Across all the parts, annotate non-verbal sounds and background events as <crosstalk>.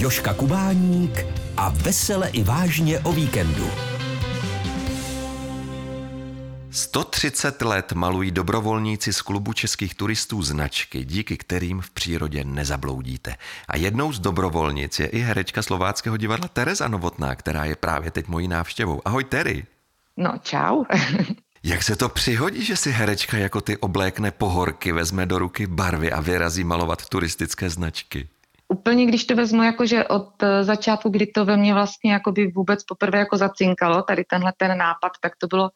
Joška Kubáník a vesele i vážně o víkendu. 130 let malují dobrovolníci z klubu českých turistů značky, díky kterým v přírodě nezabloudíte. A jednou z dobrovolnic je i herečka slováckého divadla Tereza Novotná, která je právě teď mojí návštěvou. Ahoj Terry. No, čau. <laughs> Jak se to přihodí, že si herečka jako ty oblékne pohorky, vezme do ruky barvy a vyrazí malovat turistické značky? Úplně, když to vezmu, jakože od eh, začátku, kdy to ve mně vlastně jakoby vůbec poprvé jako zacinkalo, tady tenhle ten nápad, tak to bylo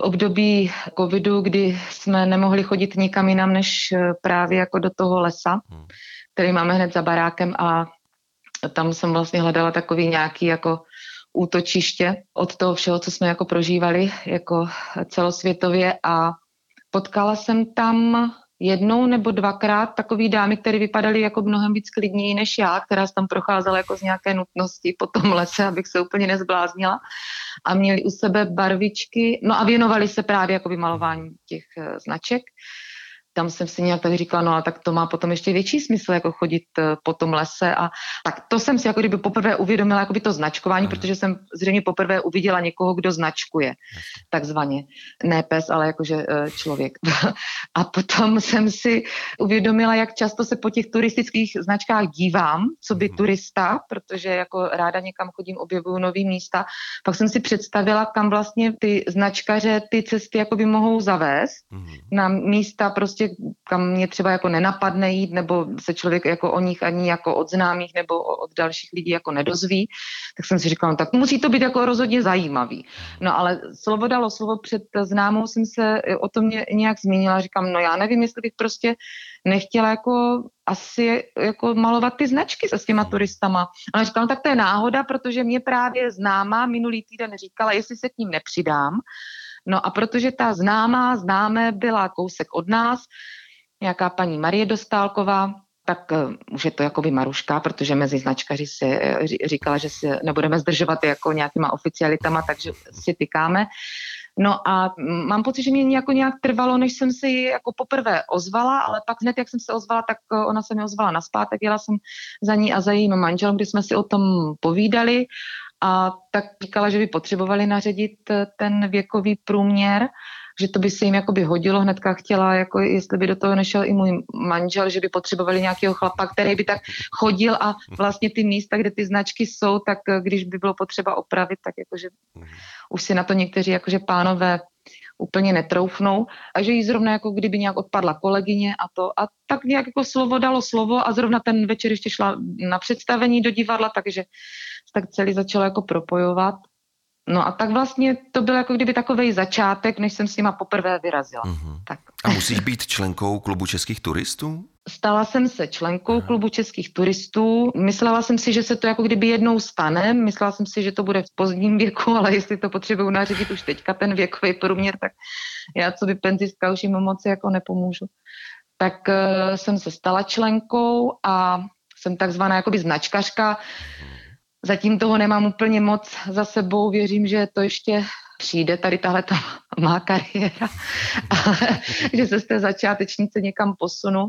v období covidu, kdy jsme nemohli chodit nikam jinam, než eh, právě jako do toho lesa, hmm. který máme hned za barákem a tam jsem vlastně hledala takový nějaký jako útočiště od toho všeho, co jsme jako prožívali jako celosvětově a potkala jsem tam jednou nebo dvakrát takový dámy, které vypadaly jako mnohem víc klidněji než já, která tam procházela jako z nějaké nutnosti po tom lese, abych se úplně nezbláznila a měli u sebe barvičky, no a věnovali se právě jako vymalování těch eh, značek tam jsem si nějak tak říkala, no a tak to má potom ještě větší smysl, jako chodit eh, po tom lese a tak to jsem si jako kdyby poprvé uvědomila jako by to značkování, Aha. protože jsem zřejmě poprvé uviděla někoho, kdo značkuje, takzvaně. Ne pes, ale jakože eh, člověk. <laughs> a potom jsem si uvědomila, jak často se po těch turistických značkách dívám, co by mhm. turista, protože jako ráda někam chodím, objevuju nový místa. Pak jsem si představila, kam vlastně ty značkaře ty cesty jako by mohou zavést mhm. na místa prostě prostě kam mě třeba jako nenapadne jít, nebo se člověk jako o nich ani jako od známých nebo od dalších lidí jako nedozví, tak jsem si říkala, no, tak musí to být jako rozhodně zajímavý. No ale slovo dalo slovo před známou jsem se o tom nějak zmínila, říkám, no já nevím, jestli bych prostě nechtěla jako asi jako malovat ty značky se s těma turistama. Ale říkám, no, tak to je náhoda, protože mě právě známá minulý týden říkala, jestli se k ním nepřidám, No a protože ta známá známé byla kousek od nás, nějaká paní Marie Dostálková, tak uh, už je to jako by Maruška, protože mezi značkaři si uh, říkala, že si nebudeme zdržovat jako nějakýma oficialitama, takže si tykáme. No a mám pocit, že mě jako nějak trvalo, než jsem si jako poprvé ozvala, ale pak hned, jak jsem se ozvala, tak eh, ona se mi ozvala na tak jela jsem za ní a za jejím manželem, kdy jsme si o tom povídali a tak říkala, že by potřebovali naředit eh, ten věkový průměr, že to by se jim jakoby hodilo. Hnedka chtěla, jako jestli by do toho nešel i můj manžel, že by potřebovali nějakého chlapa, který by tak chodil a vlastně ty místa, kde ty značky jsou, tak eh, když by bylo potřeba opravit, tak jakože už si na to někteří jakože pánové úplně netroufnou a že jí zrovna jako kdyby nějak odpadla kolegyně a to a tak nějak jako slovo dalo slovo a zrovna ten večer ještě šla na představení do divadla, takže tak celý začalo jako propojovat. No a tak vlastně to byl jako kdyby takový začátek, než jsem s nima poprvé vyrazila. Mm-hmm. Tak. A musíš být členkou klubu českých turistů? Stala jsem se členkou klubu českých turistů. Myslela jsem si, že se to jako kdyby jednou stane. Myslela jsem si, že to bude v pozdním věku, ale jestli to potřebuju nařídit už teďka ten věkový průměr, tak já co by penzistka už jim moc jako nepomůžu. Tak uh, jsem se stala členkou a jsem takzvaná jakoby značkařka. Zatím toho nemám úplně moc za sebou, věřím, že to ještě přijde tady tahle ta má kariéra, <laughs> že se z té začátečnice někam posunu.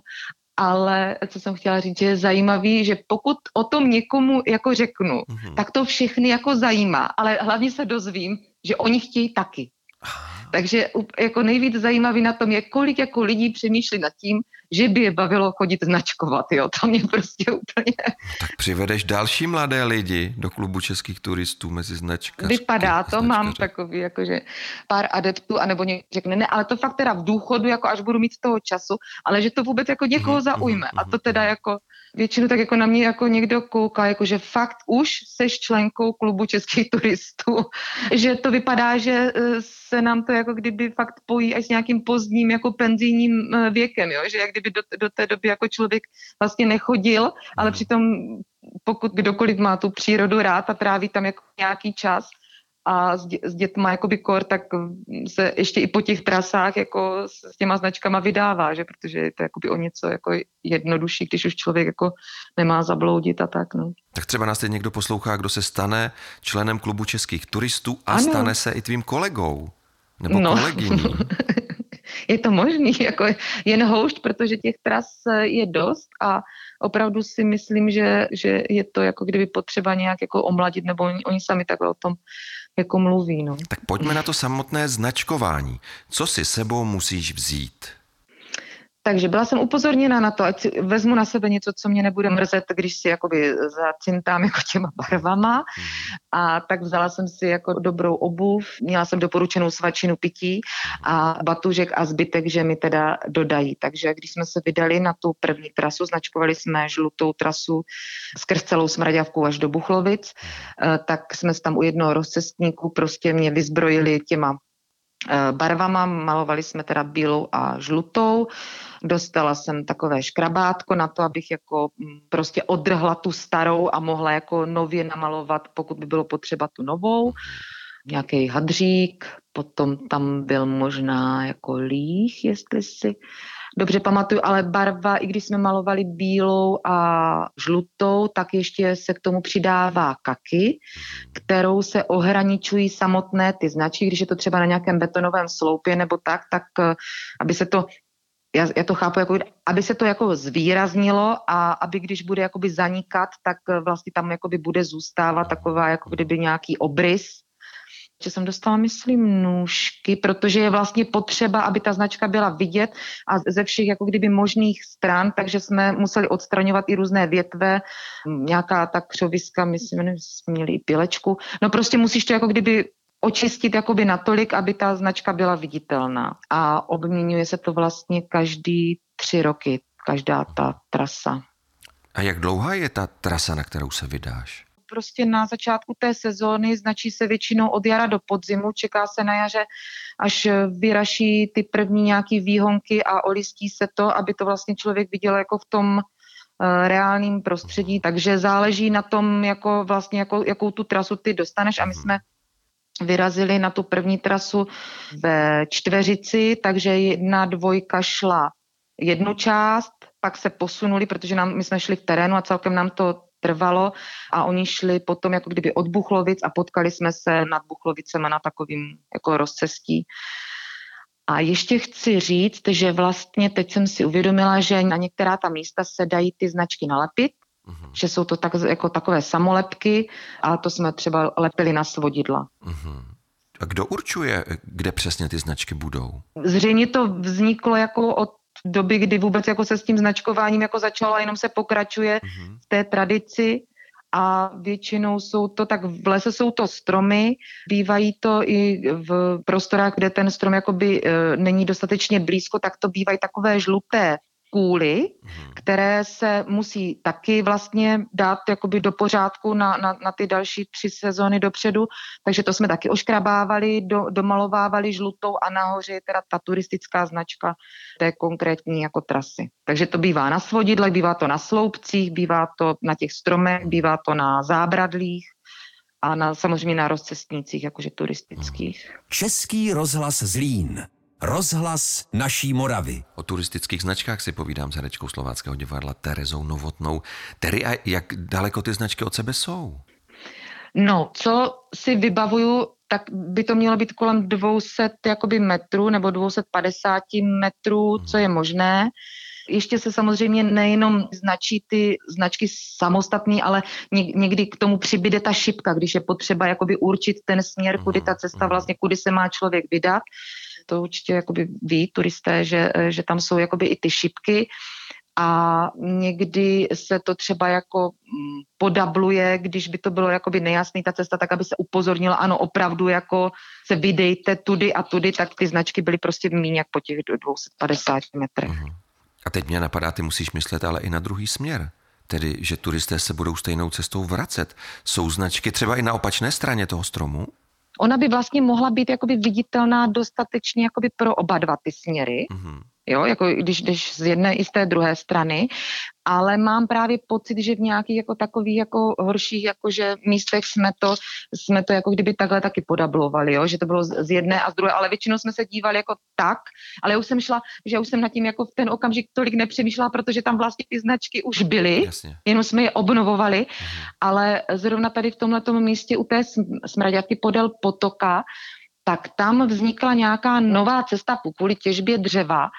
Ale co jsem chtěla říct, že je zajímavý, že pokud o tom někomu jako řeknu, mm-hmm. tak to všechny jako zajímá, ale hlavně se dozvím, že oni chtějí taky. Takže jako nejvíc zajímavý na tom je, kolik jako lidí přemýšlí nad tím, že by je bavilo chodit značkovat, jo. To mě prostě úplně... Tak přivedeš další mladé lidi do klubu českých turistů mezi značky. Vypadá to, značkaře. mám takový jakože pár adeptů, anebo někdo řekne, ne, ale to fakt teda v důchodu, jako až budu mít toho času, ale že to vůbec jako někoho mhm, zaujme. A to teda jako většinou tak jako na mě jako někdo kouká, jako že fakt už seš členkou klubu českých turistů, <laughs> že to vypadá, že e, se nám to jako kdyby fakt pojí až s nějakým pozdním jako penzijním e, věkem, jo? že jak kdyby do, do té doby jako člověk vlastně nechodil, ale mhm. přitom pokud kdokoliv má tu přírodu rád a tráví tam jako nějaký čas, a s, dě, s dětma jakoby kor, tak se ještě i po těch trasách jako s těma značkama vydává, že protože je to jakoby o něco jako jednodušší, když už člověk jako nemá zabloudit a tak. No. Tak třeba nás teď někdo poslouchá, kdo se stane členem klubu českých turistů a ano. stane se i tvým kolegou nebo no. kolegyní. <laughs> je to možný, jako jen houšť, protože těch tras je dost a opravdu si myslím, že, že je to jako kdyby potřeba nějak jako omladit, nebo oni, oni sami takhle o tom jako mluví. No. Tak pojďme na to samotné značkování. Co si sebou musíš vzít? Takže byla jsem upozorněna na to, ať si vezmu na sebe něco, co mě nebude mrzet, když si jakoby zacintám jako těma barvama. Mhm. A tak vzala jsem si jako dobrou obuv, měla jsem doporučenou svačinu pití a batužek a zbytek, že mi teda dodají. Takže když jsme se vydali na tu první trasu, značkovali jsme žlutou trasu skrz celou Smraďavku až do Buchlovic, eh, tak jsme tam u jednoho rozcestníku prostě mě vyzbrojili těma barvama, malovali jsme teda bílou a žlutou Dostala jsem takové škrabátko na to, abych jako mm, prostě odrhla tu starou a mohla jako nově namalovat, pokud by bylo potřeba tu novou. Nějaký hadřík, potom tam byl možná jako líh, jestli si dobře pamatuju, ale barva, i když jsme malovali bílou a žlutou, tak ještě se k tomu přidává kaky, kterou se ohraničují samotné ty značky, když je to třeba na nějakém betonovém sloupě nebo tak, tak eh, aby se to já, já to chápu, jako, aby se to jako zvýraznilo a aby když bude jakoby zanikat, tak eh, vlastně tam jakoby bude zůstávat taková jako kdyby nějaký obrys. Že jsem dostala, myslím, nůžky, protože je vlastně potřeba, aby ta značka byla vidět a ze všech jako kdyby možných stran, takže jsme museli odstraňovat i různé větve, nějaká ta křoviska, myslím, jsme měli i pilečku. No prostě musíš to jako kdyby očistit jakoby natolik, aby ta značka byla viditelná. A obměňuje se to vlastně každý tři roky, každá ta trasa. A jak dlouhá je ta trasa, na kterou se vydáš? Prostě na začátku té sezóny značí se většinou od jara do podzimu, čeká se na jaře, až vyraší ty první nějaký výhonky a olistí se to, aby to vlastně člověk viděl jako v tom uh, reálném prostředí, takže záleží na tom, jako vlastně, jako, jakou tu trasu ty dostaneš a my mhm. jsme vyrazili na tu první trasu ve Čtveřici, takže jedna dvojka šla jednu část, pak se posunuli, protože nám, my jsme šli v terénu a celkem nám to trvalo a oni šli potom jako kdyby od Buchlovic a potkali jsme se nad Buchlovicema na takovým jako rozcestí. A ještě chci říct, že vlastně teď jsem si uvědomila, že na některá ta místa se dají ty značky nalepit, uh-huh. že jsou to tak, jako takové samolepky a to jsme třeba lepili na svodidla. Uh-huh. A kdo určuje, kde přesně ty značky budou? Zřejmě to vzniklo jako od doby, kdy vůbec jako se s tím značkováním jako začalo a jenom se pokračuje uh-huh. v té tradici a většinou jsou to, tak v lese jsou to stromy, bývají to i v prostorách, kde ten strom jakoby e, není dostatečně blízko, tak to bývají takové žluté kůly, mhm. které se musí taky vlastně dát jakoby do pořádku na, na, na ty další tři sezóny dopředu, takže to jsme taky oškrabávali, do, domalovávali žlutou a nahoře je teda ta turistická značka té konkrétní jako trasy. Takže to bývá na svodidlech, bývá to na sloupcích, bývá to na těch stromech, bývá to na zábradlích a na, samozřejmě na rozcestnících, jakože turistických. Český rozhlas Zlín. Rozhlas naší Moravy. O turistických značkách si povídám s herečkou slováckého divadla Terezou Novotnou. Tery, a jak daleko ty značky od sebe jsou? No, co si vybavuju, tak by to mělo být kolem 200 jakoby metrů nebo 250 metrů, hmm. co je možné. Ještě se samozřejmě nejenom značí ty značky samostatný, ale někdy k tomu přibyde ta šipka, když je potřeba jakoby určit ten směr, kudy ta cesta hmm. vlastně, kudy se má člověk vydat to určitě jakoby ví turisté, že, že tam jsou jakoby i ty šipky a někdy se to třeba jako mm, podabluje, když by to bylo jakoby nejasný ta cesta, tak aby se upozornila, ano, opravdu jako se vydejte tudy a tudy, tak ty značky byly prostě míň jak po těch 250 metrech. Uh-huh. A teď mě napadá, ty musíš myslet ale i na druhý směr. Tedy, že turisté se budou stejnou cestou vracet. Jsou značky třeba i na opačné straně toho stromu? Ona by vlastně mohla být jakoby viditelná dostatečně jakoby pro oba dva ty směry. Mm-hmm jo, jako když jdeš z jedné i z té druhé strany, ale mám právě pocit, že v nějakých jako takových jako horších jakože místech jsme to, jsme to jako kdyby takhle taky podablovali, jo, že to bylo z jedné a z druhé, ale většinou jsme se dívali jako tak, ale já už jsem šla, že já už jsem nad tím jako v ten okamžik tolik nepřemýšlela, protože tam vlastně ty značky už byly, Jasně. jenom jsme je obnovovali, mhm. ale zrovna tady v tomhle místě u té smraďatky podél potoka, tak tam vznikla nějaká nová cesta po kvůli těžbě dřeva.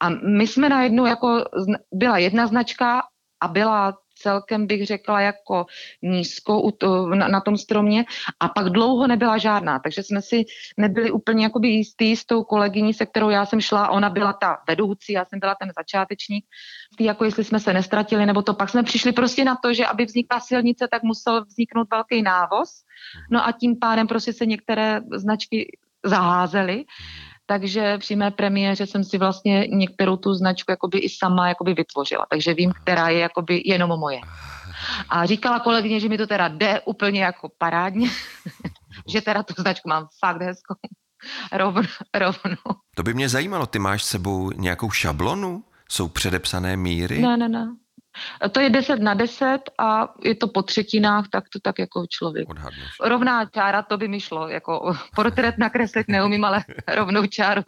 A my jsme najednou jako, byla jedna značka a byla celkem bych řekla jako nízko na, tom stromě a pak dlouho nebyla žádná, takže jsme si nebyli úplně jakoby jistý s tou kolegyní, se kterou já jsem šla, ona byla ta vedoucí, já jsem byla ten začátečník, jako jestli jsme se nestratili, nebo to pak jsme přišli prostě na to, že aby vznikla silnice, tak musel vzniknout velký návoz, no a tím pádem prostě se některé značky zaházely, takže při mé premiéře jsem si vlastně některou tu značku jakoby i sama jakoby vytvořila, takže vím, která je jakoby jenom moje. A říkala kolegyně, že mi to teda jde úplně jako parádně, <laughs> že teda tu značku mám fakt hezkou. <laughs> Rovno, rovno. To by mě zajímalo, ty máš s sebou nějakou šablonu? Jsou předepsané míry? Ne, ne, ne. To je 10 na 10 a je to po třetinách, tak to tak jako člověk. Odhadneš. Rovná čára, to by mi šlo. Jako <laughs> portrét nakreslit neumím, ale <laughs> rovnou čáru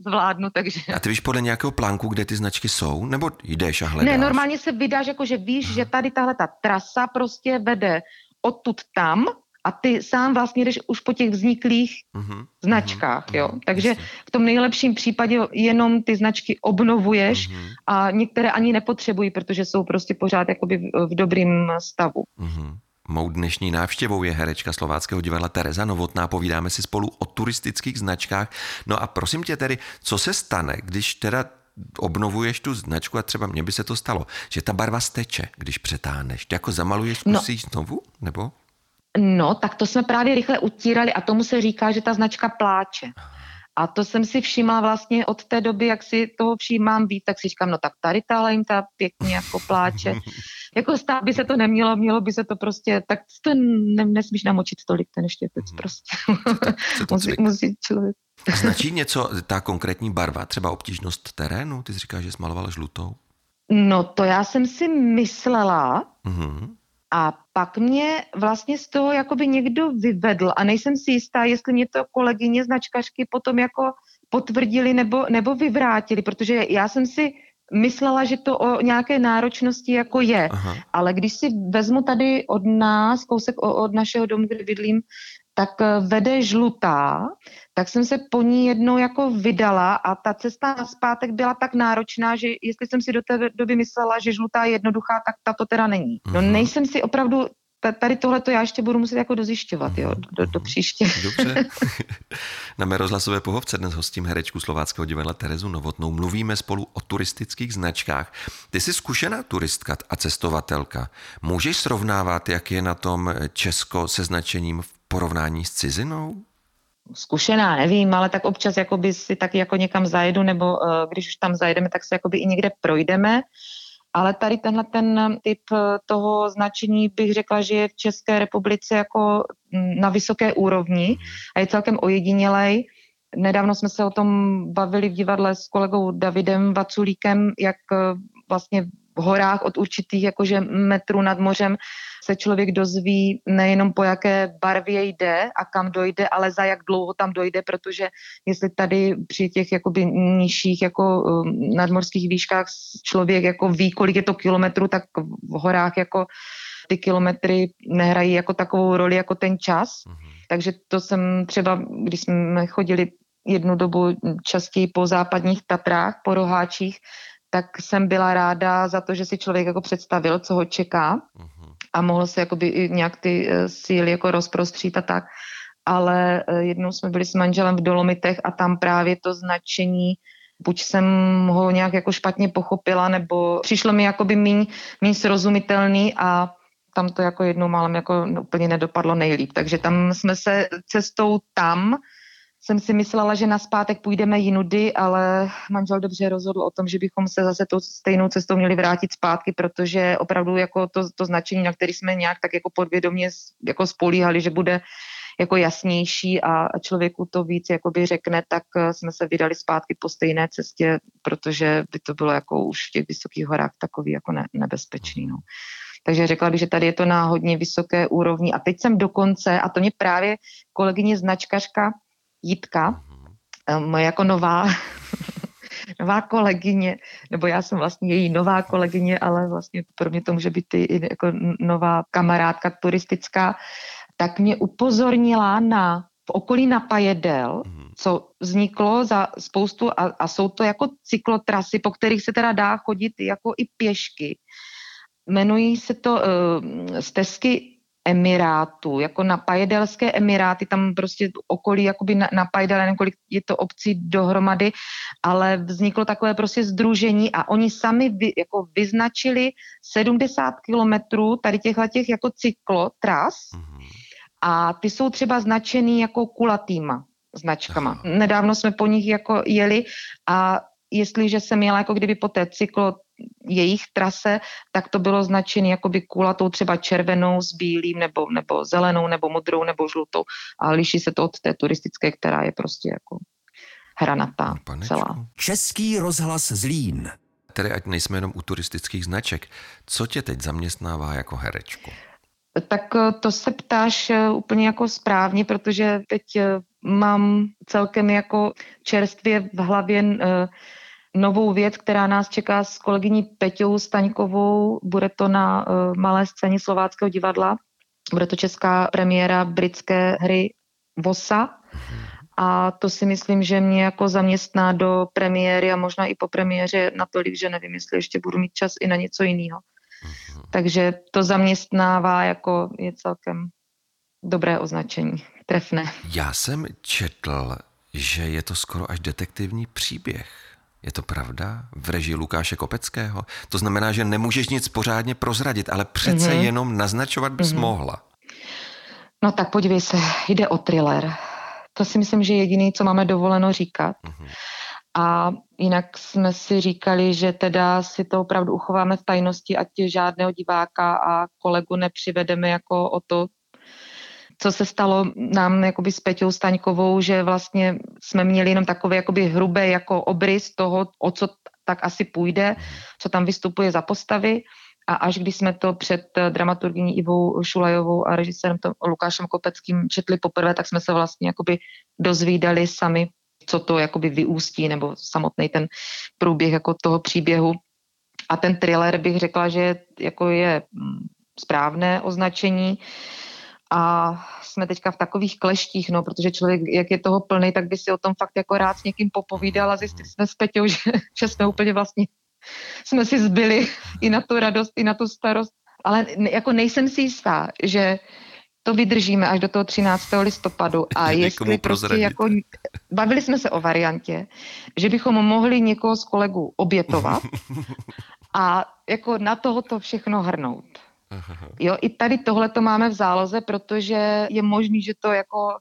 zvládnu, takže... A ty víš podle nějakého plánku, kde ty značky jsou? Nebo jdeš a hledáš? Ne, normálně se vydáš, jako že víš, že tady tahle ta trasa prostě vede odtud tam a ty sám vlastně jdeš už po těch vzniklých uh-huh, značkách, uh-huh, jo. Takže v tom nejlepším případě jenom ty značky obnovuješ uh-huh. a některé ani nepotřebují, protože jsou prostě pořád jakoby v, v dobrým stavu. Uh-huh. Mou dnešní návštěvou je herečka Slováckého divadla Tereza Novotná. Povídáme si spolu o turistických značkách. No a prosím tě tedy, co se stane, když teda obnovuješ tu značku a třeba mně by se to stalo, že ta barva steče, když přetáhneš. Ty jako zamaluješ, zkusíš no. znovu, nebo? No, tak to jsme právě rychle utírali a tomu se říká, že ta značka pláče. A to jsem si všimla vlastně od té doby, jak si toho všímám víc, tak si říkám, no tak tady ta jim ta pěkně jako pláče. <laughs> jako stát by se to nemělo, mělo by se to prostě, tak to ne, nesmíš namočit tolik ten štěpec mm. prostě. <laughs> musí, musí člověk. Značí něco ta konkrétní barva, třeba obtížnost terénu? Ty jsi říkáš, že jsi malovala žlutou? No to já jsem si myslela, mm-hmm. A pak mě vlastně z toho jakoby někdo vyvedl a nejsem si jistá, jestli mě to kolegyně značkařky potom jako potvrdili nebo, nebo vyvrátili, protože já jsem si myslela, že to o nějaké náročnosti jako je. Aha. Ale když si vezmu tady od nás, kousek od našeho domu, kde bydlím, tak eh, vede žlutá, tak jsem se po ní jednou jako vydala a ta cesta na zpátek byla tak náročná, že jestli jsem si do té doby myslela, že žlutá je jednoduchá, tak ta to teda není. No mhm. nejsem si opravdu tady tohle to já ještě budu muset jako dozjišťovat, jo, do, do příště. Dobře. <laughs> Na mé rozhlasové pohovce dnes hostím herečku Slováckého divadla Terezu Novotnou. Mluvíme spolu o turistických značkách. Ty jsi zkušená turistka a cestovatelka. Můžeš srovnávat, jak je na tom Česko se značením v porovnání s cizinou? Zkušená, nevím, ale tak občas jakoby si taky jako někam zajedu, nebo uh, když už tam zajedeme, tak se jakoby i někde projdeme. Ale tady tenhle ten typ eh, toho značení bych řekla, že je v České republice jako mm, na vysoké úrovni a je celkem ojedinělej. Nedávno jsme se o tom bavili v divadle s kolegou Davidem Vaculíkem, jak eh, vlastně v horách od určitých jakože metrů nad mořem se člověk dozví nejenom po jaké barvě jde a kam dojde, ale za jak dlouho tam dojde, protože jestli tady při těch jakoby nižších jako um, nadmorských výškách člověk jako ví, kolik je to kilometrů, tak v horách jako ty kilometry nehrají jako takovou roli jako ten čas. Mm-hmm. Takže to jsem třeba, když jsme chodili jednu dobu častěji po západních Tatrách, po roháčích, tak jsem byla ráda za to, že si člověk jako představil, co ho čeká uh-huh. a mohl se jakoby i nějak ty uh, síly jako rozprostřít a tak. Ale uh, jednou jsme byli s manželem v Dolomitech a tam právě to značení buď jsem ho nějak jako špatně pochopila, nebo přišlo mi jakoby míň, míň srozumitelný a tam to jako jednou málem jako úplně nedopadlo nejlíp. Takže tam jsme se cestou tam jsem si myslela, že na zpátek půjdeme jinudy, ale manžel dobře rozhodl o tom, že bychom se zase tou stejnou cestou měli vrátit zpátky, protože opravdu jako to, to značení, na který jsme nějak tak jako podvědomě jako spolíhali, že bude jako jasnější a člověku to víc jakoby řekne, tak eh, jsme se vydali zpátky po stejné cestě, protože by to bylo jako už v těch vysokých horách takový jako ne, nebezpečný. No. Takže řekla bych, že tady je to na hodně vysoké úrovni. A teď jsem dokonce, a to mě právě kolegyně značkařka Jitka, mhm. eh, moje jako nová, <laughs> nová kolegyně, nebo já jsem vlastně její nová kolegyně, ale vlastně pro mě to může být i jako nová kamarádka turistická, tak mě upozornila na v okolí na Pajedel, mhm. co vzniklo za spoustu a, a jsou to jako cyklotrasy, po kterých se teda dá chodit jako i pěšky. jmenují se to uh, stezky Emirátů, jako na Pajedelské Emiráty, tam prostě okolí jakoby na, na Pajedel, nevím, kolik je to obcí dohromady, ale vzniklo takové prostě združení a oni sami vy, jako vyznačili 70 kilometrů tady těchto těch jako cyklotras mm-hmm. a ty jsou třeba značený jako kulatýma značkama. Aha. Nedávno jsme po nich jako jeli a jestliže jsem jela jako kdyby po té cyklo jejich trase, tak to bylo značené jakoby kulatou třeba červenou s bílým nebo, nebo zelenou nebo modrou nebo žlutou a liší se to od té turistické, která je prostě jako hranatá Panečku. celá. Český rozhlas Zlín. Tedy ať nejsme jenom u turistických značek, co tě teď zaměstnává jako herečku? Tak eh, to se ptáš eh, úplně jako správně, protože teď eh, mám celkem jako čerstvě v hlavě novou věc, která nás čeká s kolegyní Peťou Staňkovou. Bude to na uh, malé scéně Slováckého divadla. Bude to česká premiéra britské hry Vosa. A to si myslím, že mě jako zaměstná do premiéry a možná i po premiéře natolik, že nevím, jestli ještě budu mít čas i na něco jiného. Takže to zaměstnává jako je celkem dobré označení, trefné. Já jsem četl, že je to skoro až detektivní příběh. Je to pravda? V režii Lukáše Kopeckého? To znamená, že nemůžeš nic pořádně prozradit, ale přece mm-hmm. jenom naznačovat bys mm-hmm. mohla. No tak podívej se, jde o thriller. To si myslím, že je jediný, co máme dovoleno říkat. Mm-hmm. A jinak jsme si říkali, že teda si to opravdu uchováme v tajnosti, ať žádného diváka a kolegu nepřivedeme jako o to, co se stalo nám jakoby s Peťou Staňkovou, že vlastně jsme měli jenom takové jakoby hrubé jako obrys toho, o co tak asi půjde, co tam vystupuje za postavy. A až když jsme to před dramaturgyní Ivou Šulajovou a režisérem Lukášem Kopeckým četli poprvé, tak jsme se vlastně jakoby dozvídali sami, co to jakoby vyústí, nebo samotný ten průběh jako toho příběhu. A ten thriller bych řekla, že jako je mm, správné označení a jsme teďka v takových kleštích, no, protože člověk, jak je toho plný, tak by si o tom fakt jako rád s někým popovídal a zjistili jsme s Peťou, že, <laughs> že jsme úplně vlastně, jsme si zbyli i na tu radost, i na tu starost, ale jako nejsem si jistá, že to vydržíme až do toho 13. listopadu a <laughs> jestli prostě jako, bavili jsme se o variantě, že bychom mohli někoho z kolegů obětovat <laughs> a jako na toho to všechno hrnout. Jo, i tady tohle to máme v záloze, protože je možný, že to jako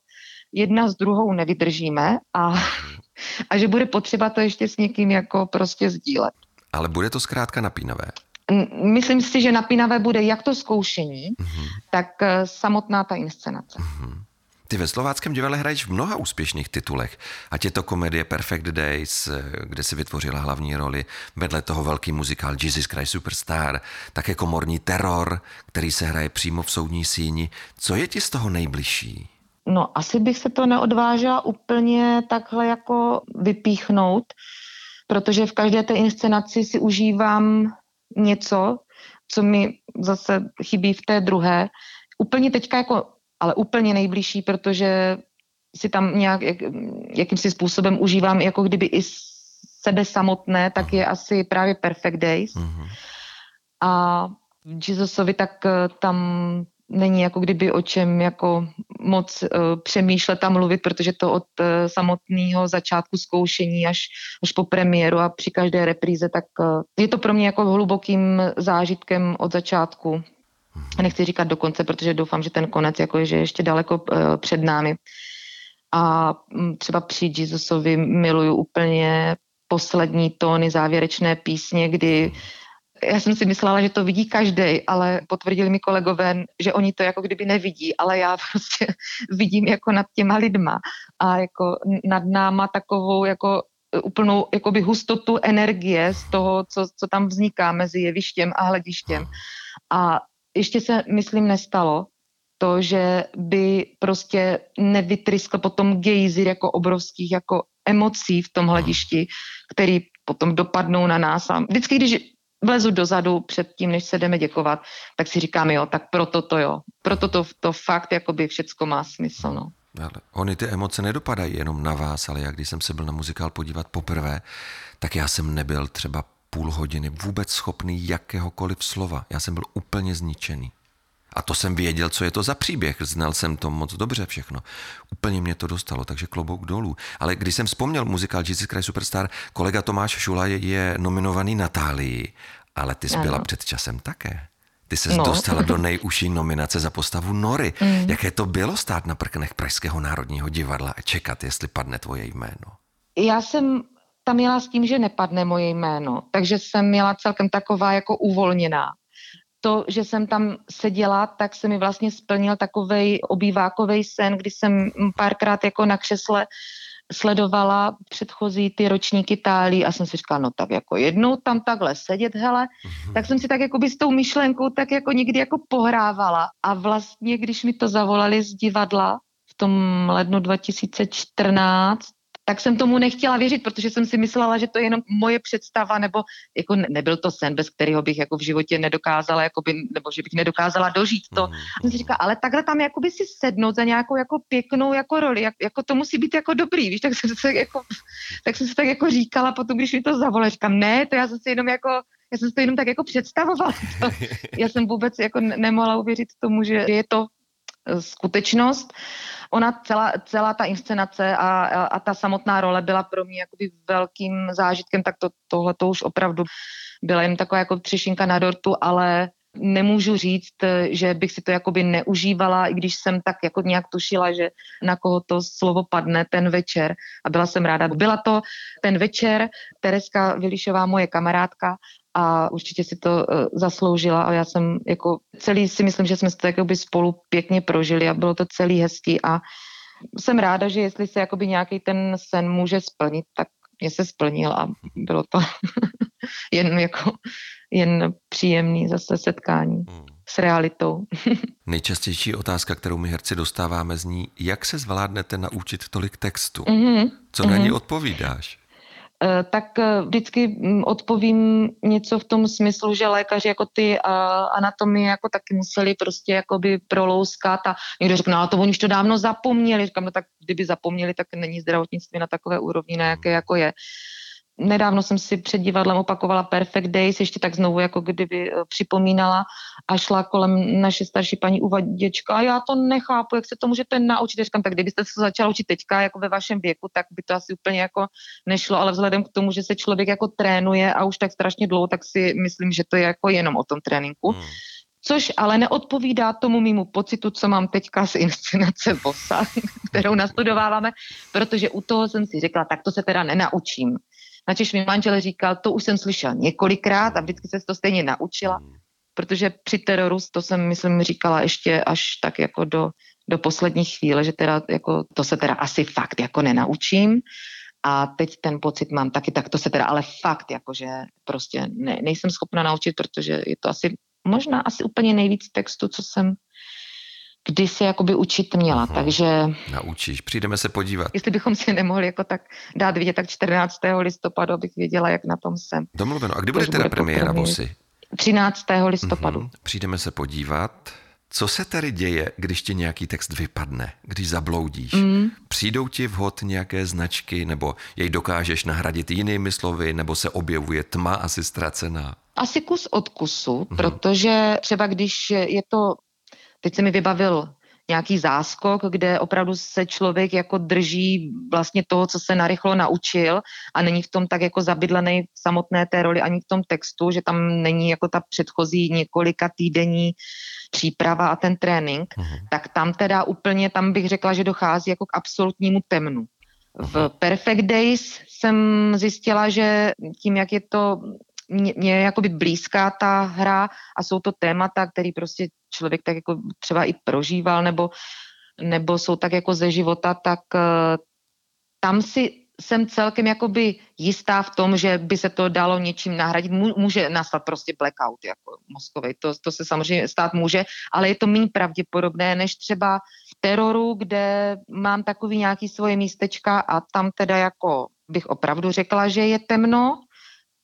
jedna s druhou nevydržíme a, a že bude potřeba to ještě s někým jako prostě sdílet. Ale bude to zkrátka napínavé. Myslím si, že napínavé bude jak to zkoušení, uh-huh. tak eh, samotná ta inscenace. Uh-huh. Ty ve slováckém divadle hraješ v mnoha úspěšných titulech. Ať je to komedie Perfect Days, kde si vytvořila hlavní roli, vedle toho velký muzikál Jesus Christ Superstar, také komorní teror, který se hraje přímo v soudní síni. Co je ti z toho nejbližší? No, asi bych se to neodvážila úplně takhle jako vypíchnout, protože v každé té inscenaci si užívám něco, co mi zase chybí v té druhé. Úplně teďka jako ale úplně nejbližší, protože si tam nějak, jak, jakýmsi způsobem užívám jako kdyby i sebe samotné, tak je asi právě Perfect Days. Mm-hmm. A Jesusovi tak eh, tam není jako kdyby o čem jako moc uh, přemýšlet a mluvit, protože to od uh, samotného začátku zkoušení až, až po premiéru a při každé repríze, tak uh, je to pro mě jako hlubokým zážitkem od začátku nechci říkat do konce, protože doufám, že ten konec jako je, že ještě daleko uh, před námi. A um, třeba při Jesusovi miluju úplně poslední tóny závěrečné písně, kdy já jsem si myslela, že to vidí každý, ale potvrdili mi kolegové, že oni to jako kdyby nevidí, ale já <laughs> prostě vidím jako nad těma lidma a jako nad náma takovou jako úplnou jakoby hustotu energie z toho, co, co tam vzniká mezi jevištěm a hledištěm. A ještě se, myslím, nestalo to, že by prostě nevytryskl potom gejzir jako obrovských jako emocí v tom hledišti, který potom dopadnou na nás. A vždycky, když vlezu dozadu před tím, než se jdeme děkovat, tak si říkám, jo, tak proto to jo. Proto to, to fakt jakoby všecko má smysl, no. Ale oni ty emoce nedopadají jenom na vás, ale já když jsem se byl na muzikál podívat poprvé, tak já jsem nebyl třeba půl hodiny vůbec schopný jakéhokoliv slova. Já jsem byl úplně zničený. A to jsem věděl, co je to za příběh. Znal jsem to moc dobře všechno. Úplně mě to dostalo, takže klobouk dolů. Ale když jsem vzpomněl muzikál Jesus Christ Superstar, kolega Tomáš Šula je nominovaný Natálii, ale ty jsi byla před časem také. Ty se no. dostala do nejužší nominace za postavu Nory. Mm. Jaké to bylo stát na prknech Pražského národního divadla a čekat, jestli padne tvoje jméno? Já jsem tam měla s tím, že nepadne moje jméno, takže jsem měla celkem taková jako uvolněná to, že jsem tam seděla, tak se mi vlastně splnil takovej obývákový sen, kdy jsem párkrát jako na křesle sledovala předchozí ty ročníky tálí a jsem si říkala, no tak jako jednou tam takhle sedět, hele, mm-hmm. tak jsem si tak jako by s tou myšlenkou tak jako někdy jako pohrávala a vlastně, když mi to zavolali z divadla v tom lednu 2014, tak jsem tomu nechtěla věřit, protože jsem si myslela, že to je jenom moje představa, nebo jako nebyl to sen, bez kterého bych jako v životě nedokázala, jakoby, nebo že bych nedokázala dožít to. Mm. A jsem si říkala, ale takhle tam jakoby si sednout za nějakou jako pěknou jako roli, jak, jako to musí být jako dobrý, víš, tak jsem se jako, tak jsem se tak jako říkala potom, když mi to zavolali, říkám, ne, to já jsem si jenom jako, já jsem si to jenom tak jako představovala. To, <laughs> já jsem vůbec jako nemohla uvěřit tomu, že je to skutečnost. Ona celá, celá ta inscenace a, a, a ta samotná role byla pro mě jakoby velkým zážitkem, tak to, tohle to už opravdu byla jen taková jako třešinka na dortu, ale nemůžu říct, že bych si to jakoby neužívala, i když jsem tak jako nějak tušila, že na koho to slovo padne ten večer. A byla jsem ráda. Byla to ten večer, Tereska Vilišová, moje kamarádka a určitě si to uh, zasloužila a já jsem jako celý si myslím, že jsme to jakoby spolu pěkně prožili a bylo to celý hezký a jsem ráda, že jestli se jakoby nějaký ten sen může splnit, tak mě se splnil a bylo to <laughs> jen jako jen příjemný zase setkání hmm. s realitou. <laughs> Nejčastější otázka, kterou my herci dostáváme, zní, jak se zvládnete naučit tolik textu? Mm-hmm. Co mm-hmm. na ní odpovídáš? Eh, tak eh, vždycky mm, odpovím něco v tom smyslu, že lékaři jako ty anatomie jako taky museli prostě jakoby prolouskat a někdo řekne, no, ale to oni už to dávno zapomněli. Říkám, no tak kdyby zapomněli, tak není zdravotnictví na takové úrovni, na jaké jako je. Nedávno jsem si před divadlem opakovala Perfect Days, ještě tak znovu jako kdyby eh, připomínala a šla kolem naše starší paní uvaděčka a já to nechápu, jak se to můžete naučit. Říkám, tak kdybyste se začala učit teďka jako ve vašem věku, tak by to asi úplně jako nešlo, ale vzhledem k tomu, že se člověk jako trénuje a už tak strašně dlouho, tak si myslím, že to je jako jenom o tom tréninku. Hmm což ale neodpovídá tomu mýmu pocitu, co mám teďka z inscenace Vosa, <laughs> kterou nastudováváme, protože u toho jsem si řekla, tak to se teda nenaučím. Načež mi manžel říkal, to už jsem slyšel několikrát a vždycky se to stejně naučila, hmm. protože při teroru, to jsem, myslím, říkala ještě až tak jako do, do poslední chvíle, že teda jako, to se teda asi fakt jako nenaučím. A teď ten pocit mám taky, tak to se teda ale fakt jako, že prostě ne, nejsem schopna naučit, protože je to asi možná asi úplně nejvíc textu, co jsem kdy se jakoby učit měla, uh-huh. takže... Naučíš, přijdeme se podívat. Jestli bychom si nemohli jako tak dát vidět, tak 14. listopadu, abych věděla, jak na tom jsem. Domluveno. A kdy bude teda bude premiéra Vosy? 13. listopadu. Uh-huh. Přijdeme se podívat. Co se tady děje, když ti nějaký text vypadne, když zabloudíš? Mm. Přijdou ti vhod nějaké značky, nebo jej dokážeš nahradit jinými slovy, nebo se objevuje tma asi ztracená? Asi kus od kusu, mm. protože třeba když je to Teď se mi vybavil nějaký záskok, kde opravdu se člověk jako drží vlastně toho, co se narychlo naučil a není v tom tak jako zabydlený v samotné té roli ani v tom textu, že tam není jako ta předchozí několika týdenní příprava a ten trénink, uh-huh. tak tam teda úplně, tam bych řekla, že dochází jako k absolutnímu temnu. V Perfect Days jsem zjistila, že tím, jak je to mě, mě je jakoby blízká ta hra a jsou to témata, který prostě člověk tak jako třeba i prožíval nebo, nebo jsou tak jako ze života, tak uh, tam si jsem celkem jakoby jistá v tom, že by se to dalo něčím nahradit. Může nastat prostě blackout jako mozkový, to, to se samozřejmě stát může, ale je to méně pravděpodobné než třeba v teroru, kde mám takový nějaký svoje místečka a tam teda jako bych opravdu řekla, že je temno,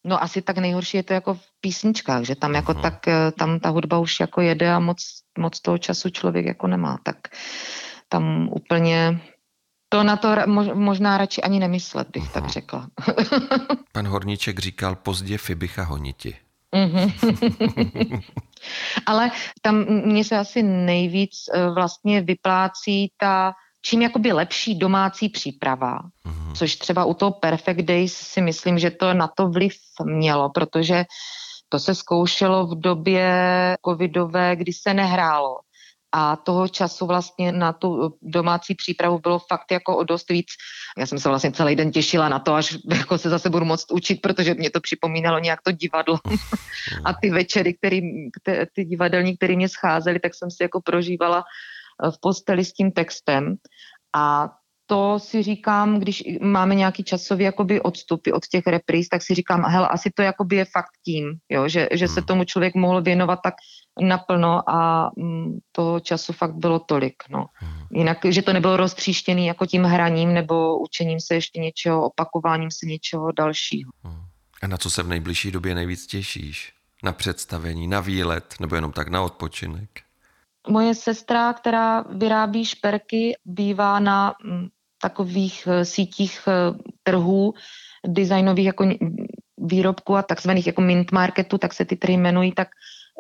No asi tak nejhorší je to jako v písničkách, že tam jako hmm. tak, eh, tam ta hudba už jako jede a moc, moc toho času člověk jako nemá, tak tam úplně To na to možná radši ani nemyslet, bych uh-huh. tak mhm. řekla. <laughs> Pan Horníček říkal pozdě Fibicha honiti. Mhm. <laughs> Ale tam mně se asi nejvíc eh, vlastně vyplácí ta čím jakoby lepší domácí příprava, mm-hmm. což třeba u toho Perfect Days si myslím, že to na to vliv mělo, protože to se zkoušelo v době covidové, kdy se nehrálo. A toho času vlastně na tu domácí přípravu bylo fakt jako o dost víc. Já jsem se vlastně celý den těšila na to, až jako se zase budu moct učit, protože mě to připomínalo nějak to divadlo. <laughs> a ty večery, který, ty divadelní, které mě scházely, tak jsem si jako prožívala v posteli s tím textem. A to si říkám, když máme nějaký časový jakoby odstupy od těch repríz, tak si říkám, hele, asi to jakoby je fakt tím, jo, že, že se hmm. tomu člověk mohl věnovat tak naplno a mm, toho času fakt bylo tolik, no. Hmm. Jinak, že to nebylo roztříštěný jako tím hraním nebo učením se ještě něčeho, opakováním se něčeho dalšího. Hmm. A na co se v nejbližší době nejvíc těšíš? Na představení, na výlet nebo jenom tak na odpočinek? Moje sestra, která vyrábí šperky, bývá na mm, takových eh, sítích eh, trhů designových jako výrobků a takzvaných jako mint marketu, tak se ty trhy jmenují, tak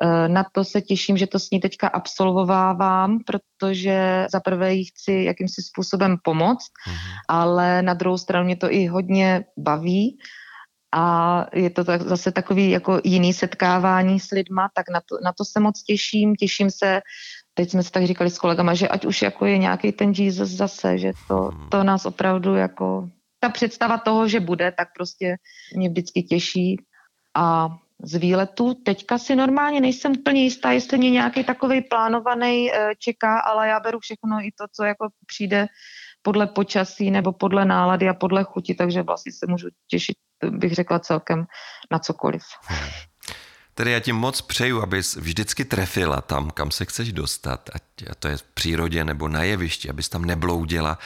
eh, na to se těším, že to s ní teďka absolvovávám, protože za prvé jí chci jakýmsi způsobem pomoct, mm-hmm. ale na druhou stranu mě to i hodně baví a je to tak, zase takový jako jiný setkávání s lidma, tak na to, na to se moc těším. Těším se, teď jsme se tak říkali s kolegama, že ať už jako je nějaký ten Jesus zase, že to, hmm. to nás opravdu jako, ta představa toho, že bude, tak prostě mě vždycky těší a z výletu. Teďka si normálně nejsem úplně jistá, jestli mě nějaký takový plánovaný eh, čeká, ale já beru všechno i to, co jako přijde podle počasí nebo podle nálady a podle chuti, takže vlastně se můžu těšit, bych řekla celkem na cokoliv. Tedy já ti moc přeju, abys vždycky trefila tam, kam se chceš dostat, ať to je v přírodě nebo na jevišti, abys tam nebloudila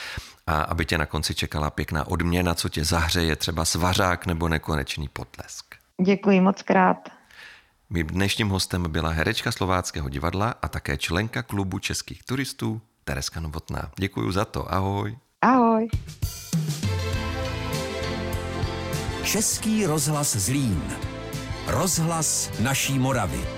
a aby tě na konci čekala pěkná odměna, co tě zahřeje, třeba svařák nebo nekonečný potlesk. Děkuji moc krát. Mým dnešním hostem byla herečka Slováckého divadla a také členka klubu českých turistů Tereska Novotná. Děkuji za to, ahoj. Ahoj. Český rozhlas Zlín. Rozhlas naší Moravy.